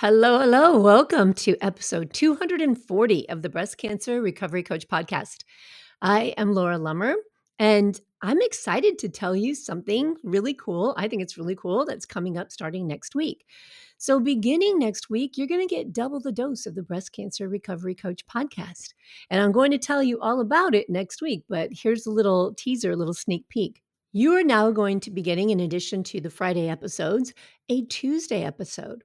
Hello, hello. Welcome to episode 240 of the Breast Cancer Recovery Coach podcast. I am Laura Lummer, and I'm excited to tell you something really cool. I think it's really cool that's coming up starting next week. So, beginning next week, you're going to get double the dose of the Breast Cancer Recovery Coach podcast. And I'm going to tell you all about it next week, but here's a little teaser, a little sneak peek. You are now going to be getting, in addition to the Friday episodes, a Tuesday episode.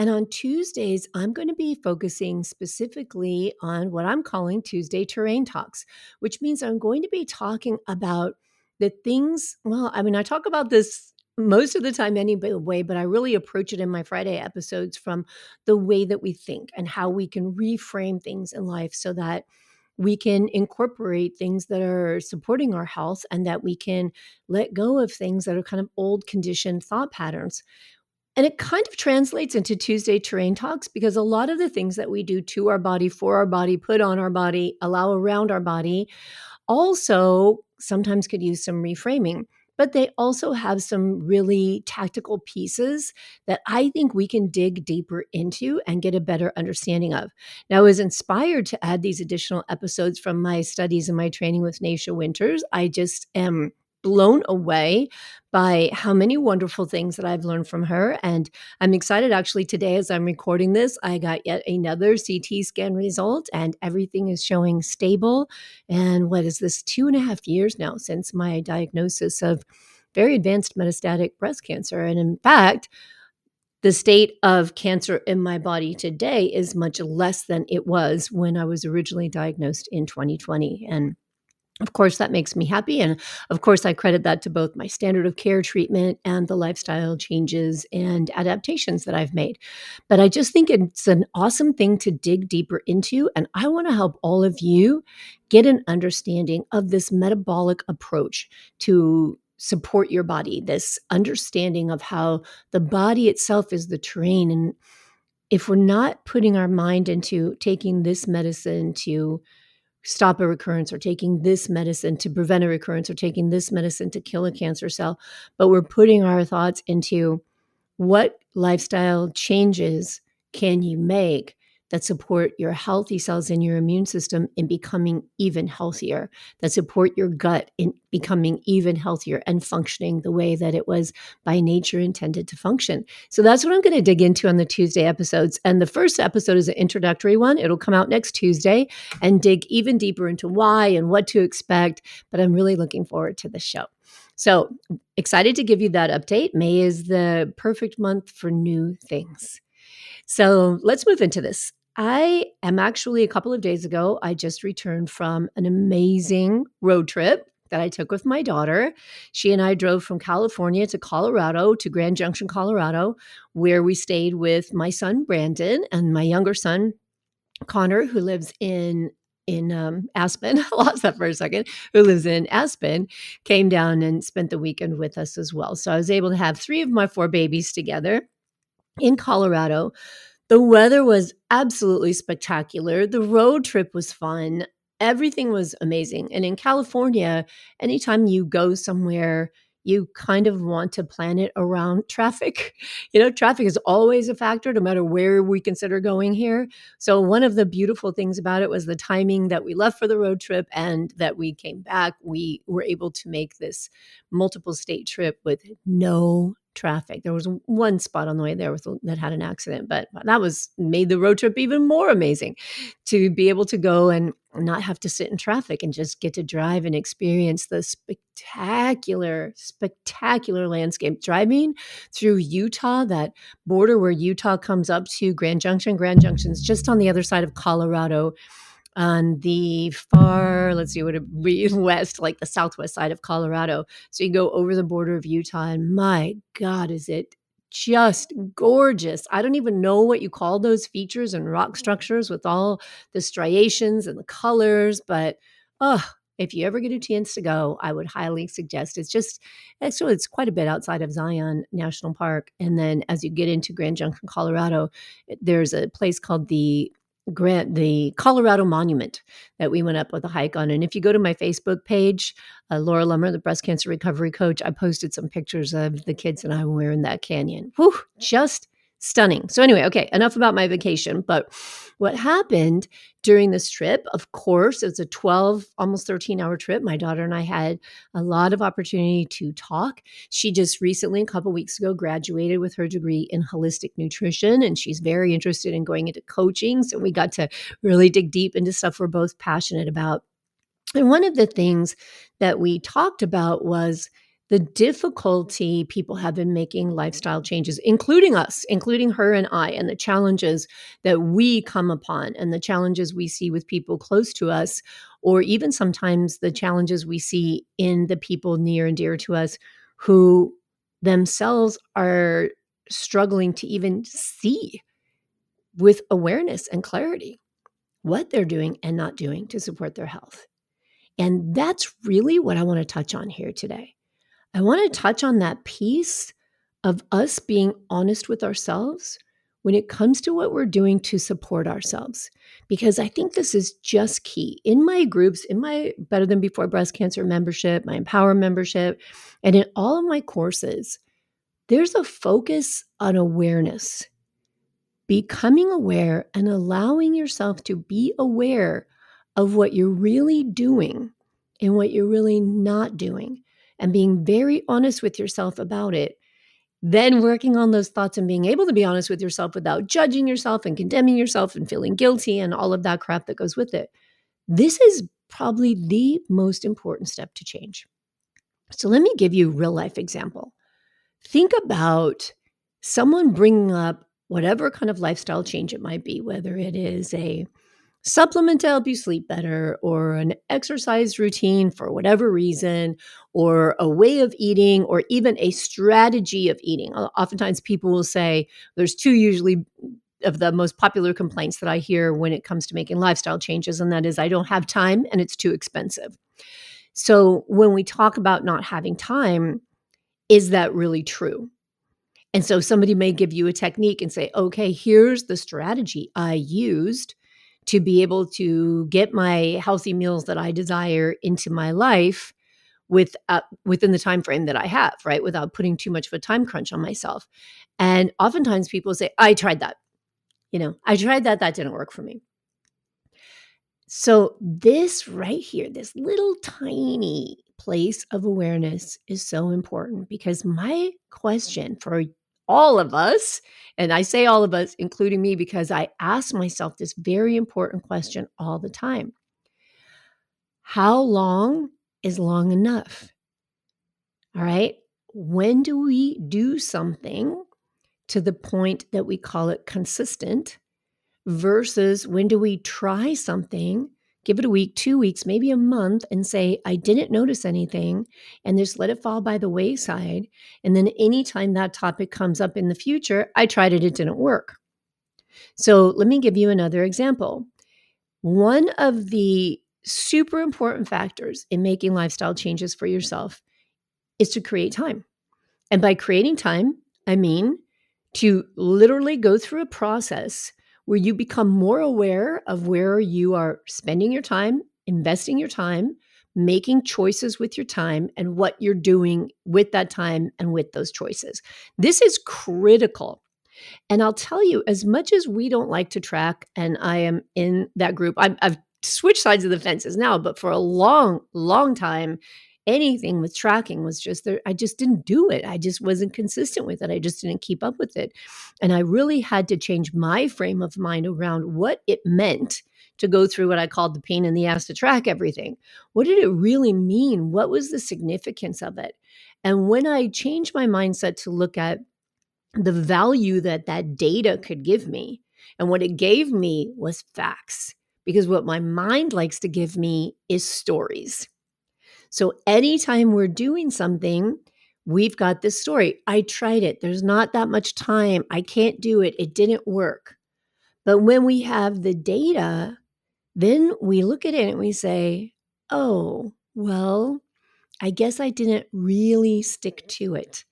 And on Tuesdays, I'm going to be focusing specifically on what I'm calling Tuesday Terrain Talks, which means I'm going to be talking about the things. Well, I mean, I talk about this most of the time anyway, but I really approach it in my Friday episodes from the way that we think and how we can reframe things in life so that we can incorporate things that are supporting our health and that we can let go of things that are kind of old conditioned thought patterns. And it kind of translates into Tuesday terrain talks because a lot of the things that we do to our body, for our body, put on our body, allow around our body, also sometimes could use some reframing. But they also have some really tactical pieces that I think we can dig deeper into and get a better understanding of. Now, I was inspired to add these additional episodes from my studies and my training with Nasha Winters. I just am blown away by how many wonderful things that I've learned from her. And I'm excited actually today as I'm recording this, I got yet another CT scan result and everything is showing stable. And what is this, two and a half years now since my diagnosis of very advanced metastatic breast cancer. And in fact, the state of cancer in my body today is much less than it was when I was originally diagnosed in 2020. And of course, that makes me happy. And of course, I credit that to both my standard of care treatment and the lifestyle changes and adaptations that I've made. But I just think it's an awesome thing to dig deeper into. And I want to help all of you get an understanding of this metabolic approach to support your body, this understanding of how the body itself is the terrain. And if we're not putting our mind into taking this medicine to stop a recurrence or taking this medicine to prevent a recurrence or taking this medicine to kill a cancer cell, but we're putting our thoughts into what lifestyle changes can you make that support your healthy cells in your immune system in becoming even healthier, that support your gut in becoming even healthier and functioning the way that it was by nature intended to function. So that's what I'm going to dig into on the Tuesday episodes. And the first episode is an introductory one. It'll come out next Tuesday and dig even deeper into why and what to expect. But I'm really looking forward to the show. So excited to give you that update. May is the perfect month for new things. So let's move into this. I am actually a couple of days ago, I just returned from an amazing road trip that I took with my daughter. She and I drove from California to Colorado, to Grand Junction, Colorado, where we stayed with my son, Brandon, and my younger son, Connor, who lives in in um, Aspen, I lost that for a second, who lives in Aspen, came down and spent the weekend with us as well. So I was able to have three of my four babies together in Colorado the weather was absolutely spectacular. The road trip was fun. Everything was amazing. And in California, anytime you go somewhere, you kind of want to plan it around traffic. You know, traffic is always a factor, no matter where we consider going here. So, one of the beautiful things about it was the timing that we left for the road trip and that we came back. We were able to make this multiple state trip with no traffic. There was one spot on the way there with, that had an accident, but that was made the road trip even more amazing to be able to go and not have to sit in traffic and just get to drive and experience the spectacular, spectacular landscape. Driving through Utah, that border where Utah comes up to Grand Junction, Grand Junction's just on the other side of Colorado on the far, let's see, what it be west, like the southwest side of Colorado. So you go over the border of Utah, and my God, is it just gorgeous. I don't even know what you call those features and rock mm. structures with all the striations and the colors, but oh, if you ever get a chance to go, I would highly suggest. It's just actually it's quite a bit outside of Zion National Park, and then as you get into Grand Junction, Colorado, there's a place called the Grant the Colorado Monument that we went up with a hike on. And if you go to my Facebook page, uh, Laura Lummer, the breast cancer recovery coach, I posted some pictures of the kids and I were in that canyon. Whew, just stunning. So, anyway, okay, enough about my vacation. But what happened during this trip, of course, it's a 12, almost 13 hour trip. My daughter and I had a lot of opportunity to talk. She just recently, a couple weeks ago, graduated with her degree in holistic nutrition, and she's very interested in going into coaching. So, we got to really dig deep into stuff we're both passionate about. And one of the things that we talked about was the difficulty people have in making lifestyle changes, including us, including her and I, and the challenges that we come upon and the challenges we see with people close to us, or even sometimes the challenges we see in the people near and dear to us who themselves are struggling to even see with awareness and clarity what they're doing and not doing to support their health. And that's really what I want to touch on here today. I want to touch on that piece of us being honest with ourselves when it comes to what we're doing to support ourselves. Because I think this is just key. In my groups, in my Better Than Before Breast Cancer membership, my Empower membership, and in all of my courses, there's a focus on awareness. Becoming aware and allowing yourself to be aware of what you're really doing and what you're really not doing and being very honest with yourself about it, then working on those thoughts and being able to be honest with yourself without judging yourself and condemning yourself and feeling guilty and all of that crap that goes with it. This is probably the most important step to change. So let me give you a real life example. Think about someone bringing up whatever kind of lifestyle change it might be, whether it is a supplement to help you sleep better, or an exercise routine for whatever reason, or a way of eating, or even a strategy of eating. Oftentimes, people will say there's two usually of the most popular complaints that I hear when it comes to making lifestyle changes, and that is I don't have time and it's too expensive. So, when we talk about not having time, is that really true? And so somebody may give you a technique and say, okay, here's the strategy I used to be able to get my healthy meals that I desire into my life with uh, within the time frame that I have, right? Without putting too much of a time crunch on myself. And oftentimes people say, "I tried that." You know, I tried that that didn't work for me. So this right here, this little tiny place of awareness is so important because my question for all of us, and I say all of us, including me, because I ask myself this very important question all the time How long is long enough? All right. When do we do something to the point that we call it consistent versus when do we try something give it a week, two weeks, maybe a month, and say, I didn't notice anything, and just let it fall by the wayside. And then anytime that topic comes up in the future, I tried it, it didn't work. So let me give you another example. One of the super important factors in making lifestyle changes for yourself is to create time. And by creating time, I mean to literally go through a process where you become more aware of where you are spending your time, investing your time, making choices with your time, and what you're doing with that time and with those choices. This is critical. And I'll tell you, as much as we don't like to track, and I am in that group, i have switched sides of the fences now, but for a long, long time, anything with tracking was just there. I just didn't do it. I just wasn't consistent with it. I just didn't keep up with it. And I really had to change my frame of mind around what it meant to go through what I called the pain in the ass to track everything. What did it really mean? What was the significance of it? And when I changed my mindset to look at the value that that data could give me, and what it gave me was facts. Because what my mind likes to give me is stories. So anytime we're doing something, we've got this story. I tried it. There's not that much time. I can't do it. It didn't work. But when we have the data, then we look at it and we say, oh, well, I guess I didn't really stick to it.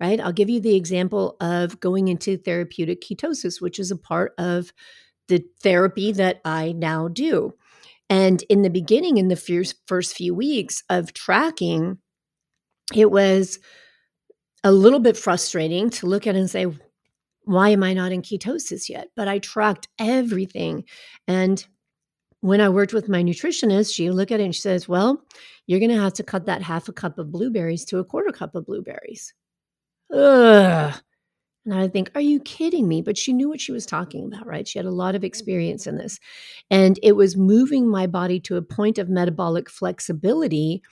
Right. I'll give you the example of going into therapeutic ketosis, which is a part of the therapy that I now do. And in the beginning, in the first, few weeks of tracking, it was a little bit frustrating to look at and say, why am I not in ketosis yet? But I tracked everything. And when I worked with my nutritionist, she looked at it and she says, Well, you're going to have to cut that half a cup of blueberries to a quarter cup of blueberries. Ugh. And I think, Are you kidding me? But she knew what she was talking about, right? She had a lot of mm-hmm. experience in this. And it was moving my body to a point of metabolic flexibility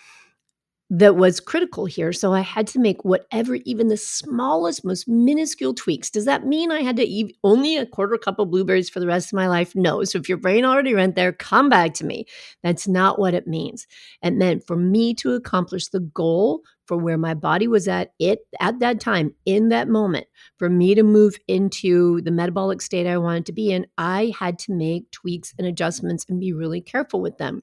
that was critical here. So I had to make whatever, even the smallest, most minuscule tweaks. Does that mean I had to eat only a quarter cup of blueberries for the rest of my life? No. So if your brain already went there, come back to me. That's not what it means. It meant for me to accomplish the goal for where my body was at it at that time in that moment for me to move into the metabolic state I wanted to be in I had to make tweaks and adjustments and be really careful with them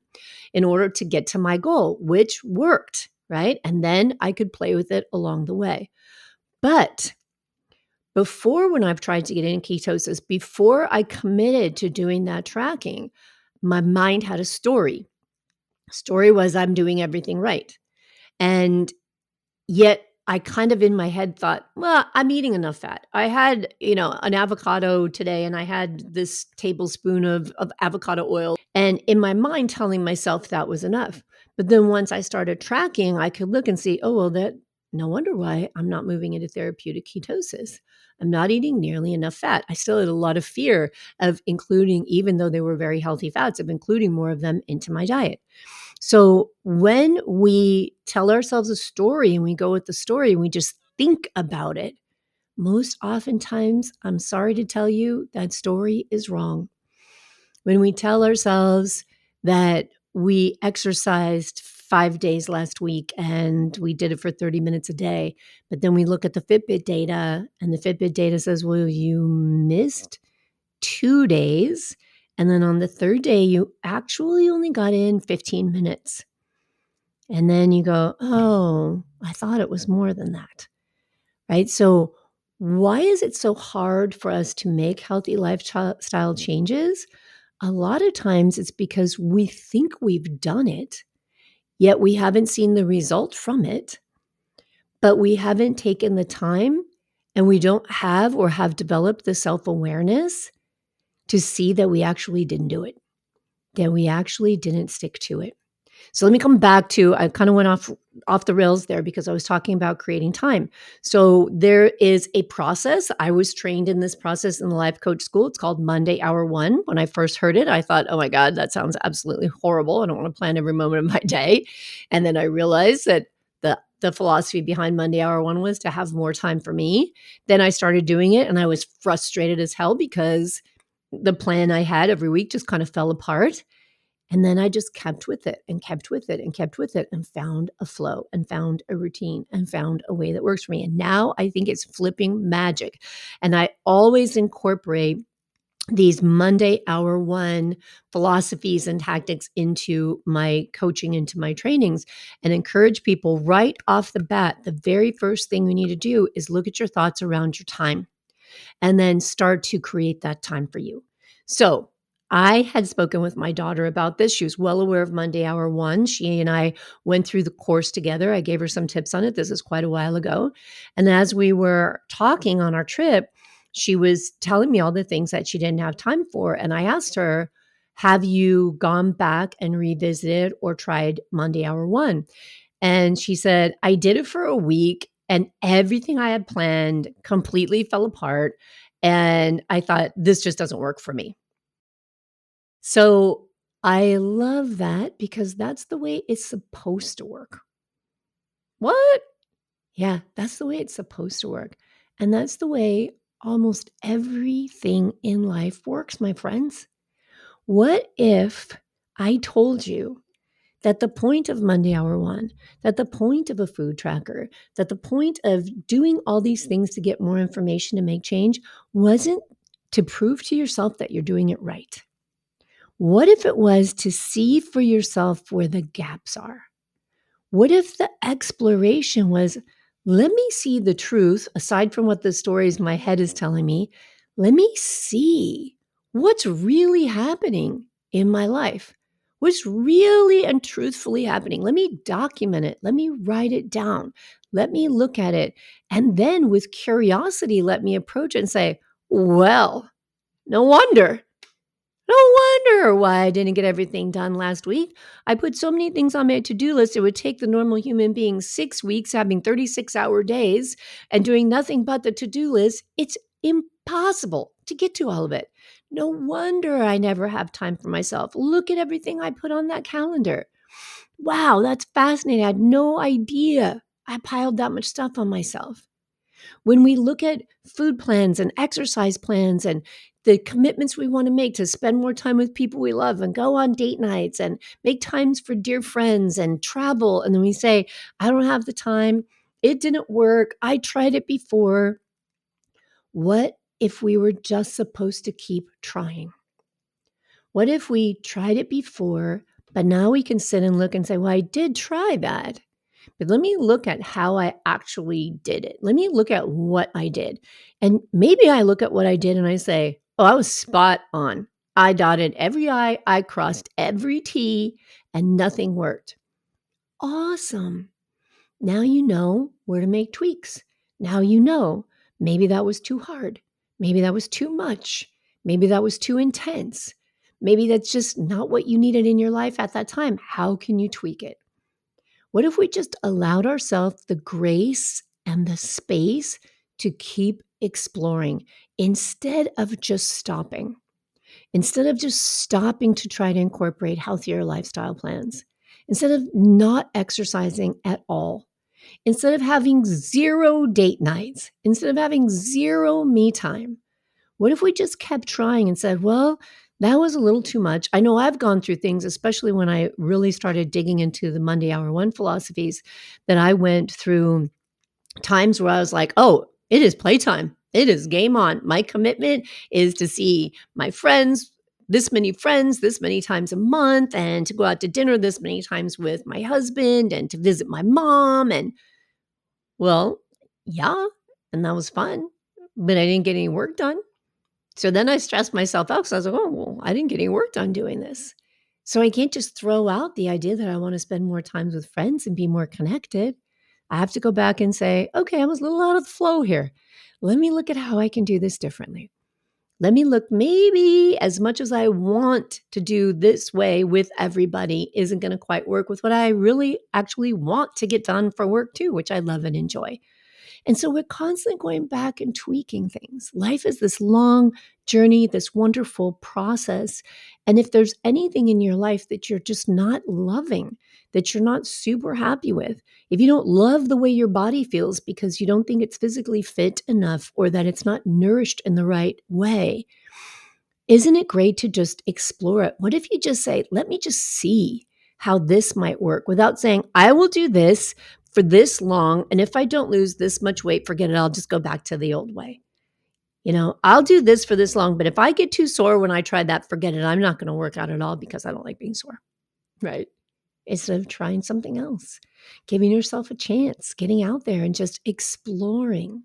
in order to get to my goal which worked right? And then I could play with it along the way. But before, when I've tried to get in ketosis, before I committed to doing that tracking, my mind had a story. Story was I'm doing everything right. And yet I kind of in my head thought, well, I'm eating enough fat. I had, you know, an avocado today and I had this tablespoon of, of avocado oil. And in my mind, telling myself that was enough. But then once I started tracking, I could look and see, oh, well, that no wonder why I'm not moving into therapeutic ketosis. I'm not eating nearly enough fat. I still had a lot of fear of including, even though they were very healthy fats, of including more of them into my diet. So when we tell ourselves a story and we go with the story and we just think about it, most oftentimes, I'm sorry to tell you, that story is wrong. When we tell ourselves that we exercised five days last week and we did it for 30 minutes a day. But then we look at the Fitbit data, and the Fitbit data says, well, you missed two days. And then on the third day, you actually only got in 15 minutes. And then you go, oh, I thought it was more than that. Right. So, why is it so hard for us to make healthy lifestyle mm-hmm. changes? a lot of times it's because we think we've done it, yet we haven't seen the result from it, but we haven't taken the time and we don't have or have developed the self awareness to see that we actually didn't do it, that we actually didn't stick to it. So let me come back to I kind of went off off the rails there because I was talking about creating time. So there is a process. I was trained in this process in the life coach school. It's called Monday Hour 1. When I first heard it, I thought, "Oh my god, that sounds absolutely horrible. I don't want to plan every moment of my day." And then I realized that the the philosophy behind Monday Hour 1 was to have more time for me. Then I started doing it and I was frustrated as hell because the plan I had every week just kind of fell apart. And then I just kept with it and kept with it and kept with it and found a flow and found a routine and found a way that works for me. And now I think it's flipping magic. And I always incorporate these Monday hour one philosophies and tactics into my coaching, into my trainings, and encourage people right off the bat. The very first thing you need to do is look at your thoughts around your time and then start to create that time for you. So, I had spoken with my daughter about this. She was well aware of Monday Hour One. She and I went through the course together. I gave her some tips on it. This is quite a while ago. And as we were talking on our trip, she was telling me all the things that she didn't have time for. And I asked her, Have you gone back and revisited or tried Monday Hour One? And she said, I did it for a week and everything I had planned completely fell apart. And I thought, this just doesn't work for me. So I love that because that's the way it's supposed to work. What? Yeah, that's the way it's supposed to work. And that's the way almost everything in life works, my friends. What if I told you that the point of Monday Hour One, that the point of a food tracker, that the point of doing all these things to get more information to make change wasn't to prove to yourself that you're doing it right? What if it was to see for yourself where the gaps are? What if the exploration was, let me see the truth aside from what the stories my head is telling me? Let me see what's really happening in my life. What's really and truthfully happening? Let me document it. Let me write it down. Let me look at it. And then with curiosity, let me approach it and say, well, no wonder no wonder why I didn't get everything done last week. I put so many things on my to do list, it would take the normal human being six weeks having 36 hour days and doing nothing but the to do list. It's impossible to get to all of it. No wonder I never have time for myself. Look at everything I put on that calendar. Wow, that's fascinating. I had no idea I piled that much stuff on myself. When we look at food plans and exercise plans and the commitments we want to make to spend more time with people we love and go on date nights and make times for dear friends and travel. And then we say, I don't have the time. It didn't work. I tried it before. What if we were just supposed to keep trying? What if we tried it before, but now we can sit and look and say, Well, I did try that. But let me look at how I actually did it. Let me look at what I did. And maybe I look at what I did and I say, Oh, I was spot on. I dotted every I, I crossed every T, and nothing worked. Awesome. Now you know where to make tweaks. Now you know maybe that was too hard. Maybe that was too much. Maybe that was too intense. Maybe that's just not what you needed in your life at that time. How can you tweak it? What if we just allowed ourselves the grace and the space to keep exploring instead of just stopping, instead of just stopping to try to incorporate healthier lifestyle plans, instead of not exercising at all, instead of having zero date nights, instead of having zero me time, what if we just kept trying and said, well, that was a little too much. I know I've gone through things, especially when I really started digging into the Monday Hour One philosophies, that I went through times where I was like, oh, it is playtime. It is game on. My commitment is to see my friends, this many friends, this many times a month, and to go out to dinner this many times with my husband and to visit my mom. And well, yeah, and that was fun, but I didn't get any work done. So then I stressed myself out because I was like, oh, well, I didn't get any work done doing this. So I can't just throw out the idea that I want to spend more times with friends and be more connected. I have to go back and say, okay, I was a little out of the flow here. Let me look at how I can do this differently. Let me look, maybe as much as I want to do this way with everybody isn't going to quite work with what I really actually want to get done for work too, which I love and enjoy. And so we're constantly going back and tweaking things. Life is this long journey, this wonderful process. And if there's anything in your life that you're just not loving, that you're not super happy with, if you don't love the way your body feels because you don't think it's physically fit enough or that it's not nourished in the right way, isn't it great to just explore it? What if you just say, let me just see how this might work without saying, I will do this, for this long. And if I don't lose this much weight, forget it. I'll just go back to the old way. You know, I'll do this for this long, but if I get too sore when I try that, forget it. I'm not going to work out at all because I don't like being sore. Right. Instead of trying something else, giving yourself a chance, getting out there and just exploring.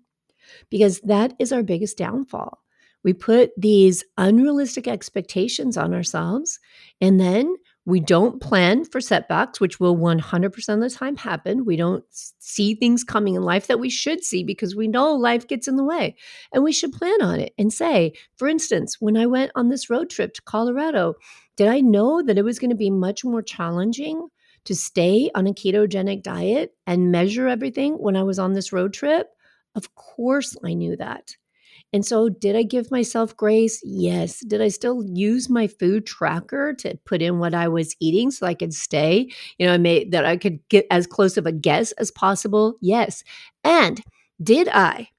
Because that is our biggest downfall. We put these unrealistic expectations on ourselves, and then we don't plan for setbacks, which will 100% of the time happen. We don't see things coming in life that we should see because we know life gets in the way. And we should plan on it and say, for instance, when I went on this road trip to Colorado, did I know that it was going to be much more challenging to stay on a ketogenic diet and measure everything when I was on this road trip? Of course, I knew that. And so, did I give myself grace? Yes. Did I still use my food tracker to put in what I was eating so I could stay, you know, I made that I could get as close of a guess as possible? Yes. And did I,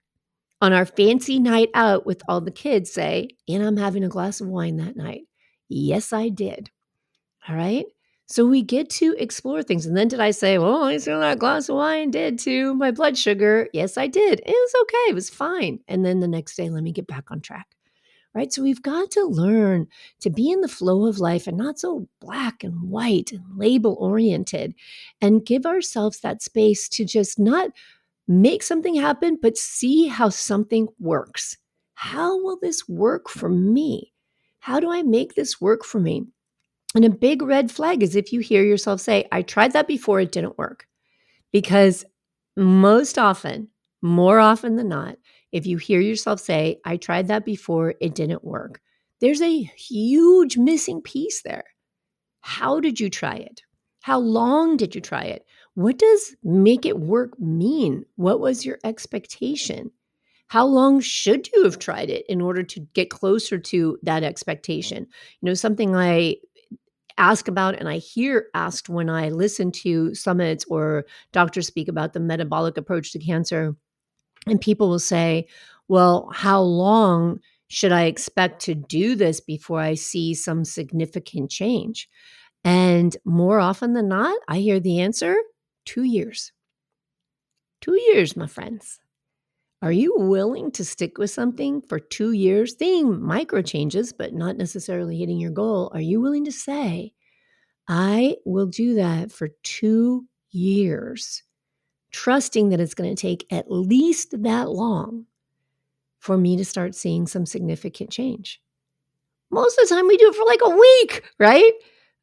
on our fancy night out with all the kids, say, and I'm having a glass of wine that night? Yes, I did. All right. So we get to explore things. And then did I say, well, I saw that glass of wine did to my blood sugar? Yes, I did. It was okay. It was fine. And then the next day, let me get back on track. Right. So we've got to learn to be in the flow of life and not so black and white and label oriented and give ourselves that space to just not make something happen, but see how something works. How will this work for me? How do I make this work for me? And a big red flag is if you hear yourself say, I tried that before, it didn't work. Because most often, more often than not, if you hear yourself say, I tried that before, it didn't work, there's a huge missing piece there. How did you try it? How long did you try it? What does make it work mean? What was your expectation? How long should you have tried it in order to get closer to that expectation? You know, something I ask about and I hear asked when I listen to summits or doctors speak about the metabolic approach to cancer. And people will say, well, how long should I expect to do this before I see some significant change? And more often than not, I hear the answer two years. Two years, my friends. Are you willing to stick with something for two years, seeing micro changes, but not necessarily hitting your goal? Are you willing to say, I will do that for two years, trusting that it's going to take at least that long for me to start seeing some significant change? Most of the time, we do it for like a week, right?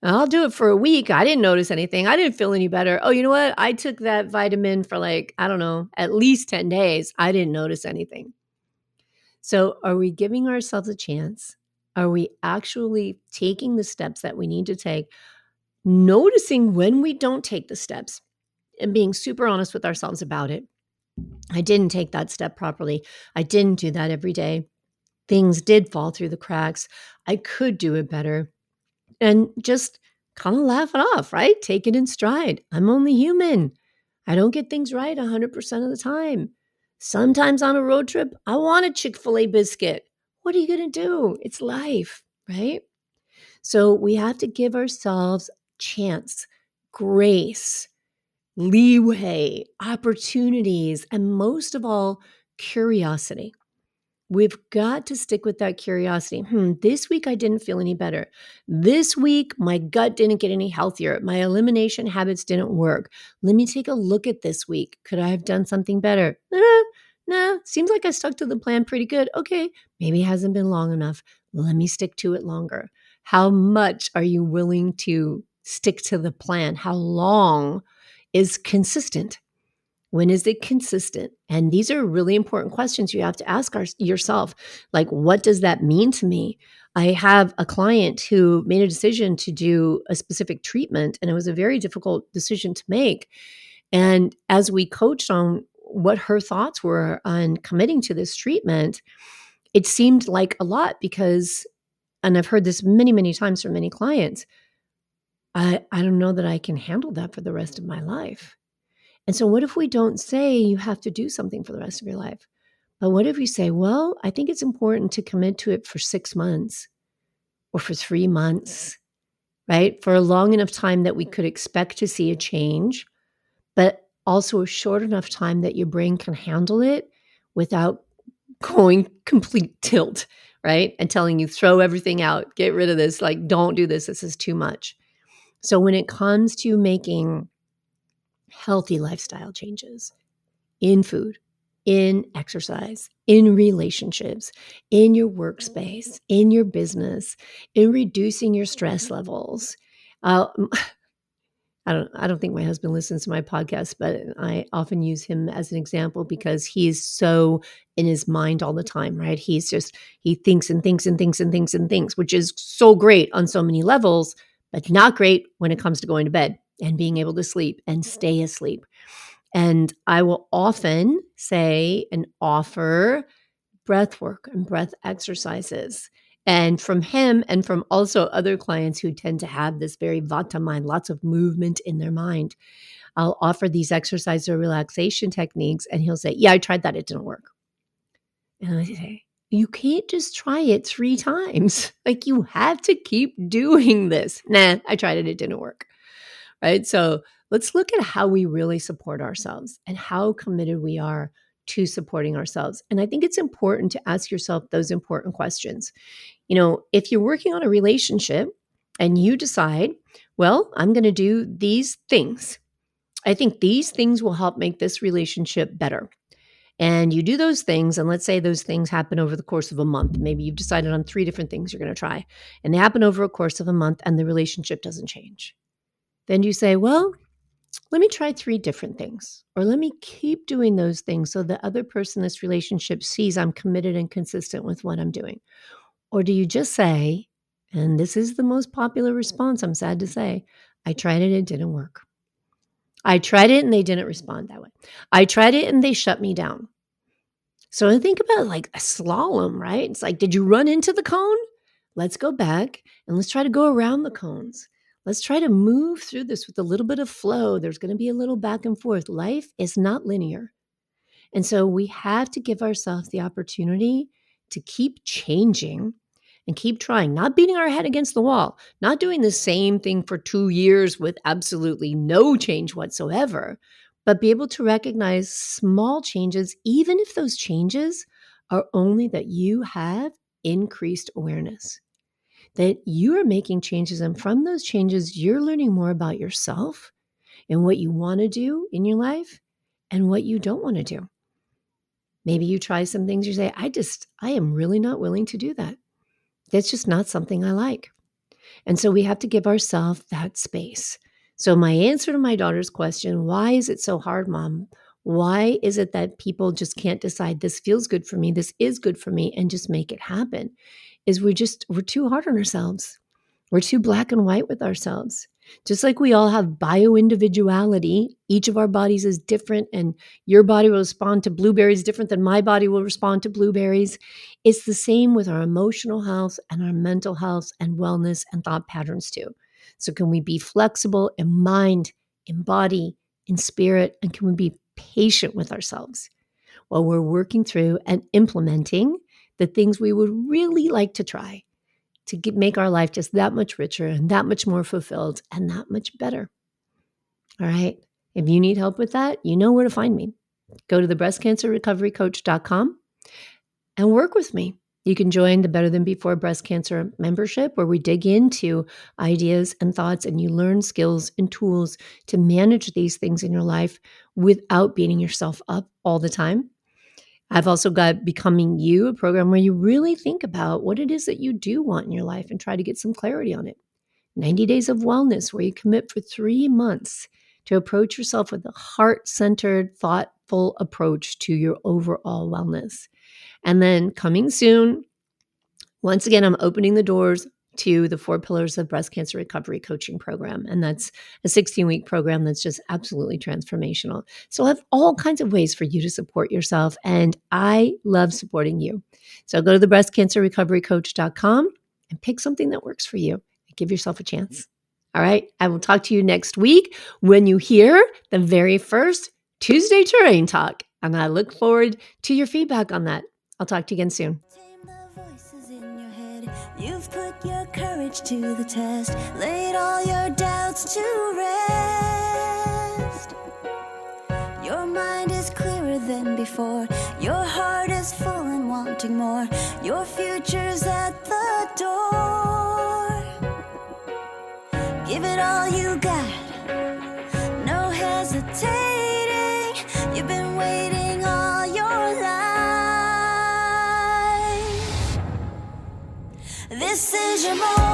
I'll do it for a week. I didn't notice anything. I didn't feel any better. Oh, you know what? I took that vitamin for like, I don't know, at least 10 days. I didn't notice anything. So, are we giving ourselves a chance? Are we actually taking the steps that we need to take? Noticing when we don't take the steps and being super honest with ourselves about it. I didn't take that step properly. I didn't do that every day. Things did fall through the cracks. I could do it better and just kind of laugh it off, right? Take it in stride. I'm only human. I don't get things right 100% of the time. Sometimes on a road trip, I want a Chick fil A biscuit. What are you going to do? It's life, right? So we have to give ourselves chance, grace, leeway, opportunities, and most of all, curiosity. We've got to stick with that curiosity. Hmm, this week I didn't feel any better. This week my gut didn't get any healthier. My elimination habits didn't work. Let me take a look at this week. Could I have done something better? Nah, nah, seems like I stuck to the plan pretty good. Okay, maybe it hasn't been long enough. Let me stick to it longer. How much are you willing to stick to the plan? How long is consistent? When is it consistent? And these are really important questions you have to ask our, yourself. Like, what does that mean to me? I have a client who made a decision to do a specific treatment, and it was a very difficult decision to make. And as we coached on what her thoughts were on committing to this treatment, it seemed like a lot because, and I've heard this many, many times from many clients, I, I don't know that I can handle that for the rest of my life. And so, what if we don't say you have to do something for the rest of your life? But what if we say, well, I think it's important to commit to it for six months or for three months, right? For a long enough time that we could expect to see a change, but also a short enough time that your brain can handle it without going complete tilt, right? And telling you, throw everything out, get rid of this, like, don't do this, this is too much. So, when it comes to making healthy lifestyle changes in food, in exercise, in relationships, in your workspace, mm-hmm. in your business, in reducing your stress mm-hmm. levels. Uh, I don't I don't think my husband listens to my podcast, but I often use him as an example mm-hmm. because he's so in his mind all the time, right? He's just he thinks and thinks and thinks and thinks and thinks, which is so great on so many levels, but not great when it comes to going to bed and being able to sleep and mm-hmm. stay asleep. And I will often say and offer breath work and breath exercises. And from him and from also other clients who tend to have this very vata mind, lots of movement in their mind, I'll offer these exercise or relaxation techniques. And he'll say, Yeah, I tried that. It didn't work. And I say, You can't just try it three times. Like you have to keep doing this. Nah, I tried it. It didn't work. Right? So let's look at how we really support ourselves and how committed we are to supporting ourselves. And I think it's important to ask yourself those important questions. You know, if you're working on a relationship and you decide, well, I'm going to do these things, I think these things will help make this relationship better. And you do those things, and let's say those things happen over the course of a month. Maybe you've decided on three different things you're going to try, and they happen over a course of a month, and the relationship doesn't change. Then you say, well, let me try three different things, or let me keep doing those things so the other person in this relationship sees I'm committed and consistent with what I'm doing. Or do you just say, and this is the most popular response, I'm sad to say, I tried it, and it didn't work. I tried it and they didn't respond that way. I tried it and they shut me down. So I think about like a slalom, right? It's like, did you run into the cone? Let's go back and let's try to go around the cones. Let's try to move through this with a little bit of flow. There's going to be a little back and forth. Life is not linear. And so we have to give ourselves the opportunity to keep changing and keep trying, not beating our head against the wall, not doing the same thing for two years with absolutely no change whatsoever, but be able to recognize small changes, even if those changes are only that you have increased awareness that you are making changes. And from those changes, you're learning more about yourself and what you want to do in your life and what you don't want to do. Maybe you try some things you say, I just, I am really not willing to do that. That's just not something I like. And so we have to give ourselves that space. So, my answer to my daughter's question, why is it so hard, mom? Why is it that people just can't decide this feels good for me, this is good for me, and just make it happen? is we just we're too hard on ourselves. We're too black and white with ourselves. Just like we all have bio individuality, each of our bodies is different, and your body will respond to blueberries different than my body will respond to blueberries. It's the same with our emotional health and our mental health and wellness and thought patterns, too. So, can we be flexible in mind, in body, in spirit, and can we be patient with ourselves while we're working through and implementing the things we would really like to try to get, make our life just that much richer and that much more fulfilled and that much better. All right. If you need help with that, you know where to find me. Go to the breastcancerrecoverycoach.com and work with me. You can join the Better Than Before Breast Cancer membership, where we dig into ideas and thoughts and you learn skills and tools to manage these things in your life without beating yourself up all the time. I've also got Becoming You, a program where you really think about what it is that you do want in your life and try to get some clarity on it. 90 Days of Wellness, where you commit for three months to approach yourself with a heart centered, thoughtful approach to your overall wellness. And then coming soon, once again, I'm opening the doors to the four pillars of breast cancer recovery coaching program. And that's a 16 week program that's just absolutely transformational. So I have all kinds of ways for you to support yourself. And I love supporting you. So go to the breastcancerrecoverycoach.com and pick something that works for you. Give yourself a chance. All right. I will talk to you next week when you hear the very first Tuesday terrain talk. And I look forward to your feedback on that. I'll talk to you again soon. You've put your courage to the test, laid all your doubts to rest. Your mind is clearer than before, your heart is full and wanting more. Your future's at the door. Give it all you got, no hesitating. This is your moment.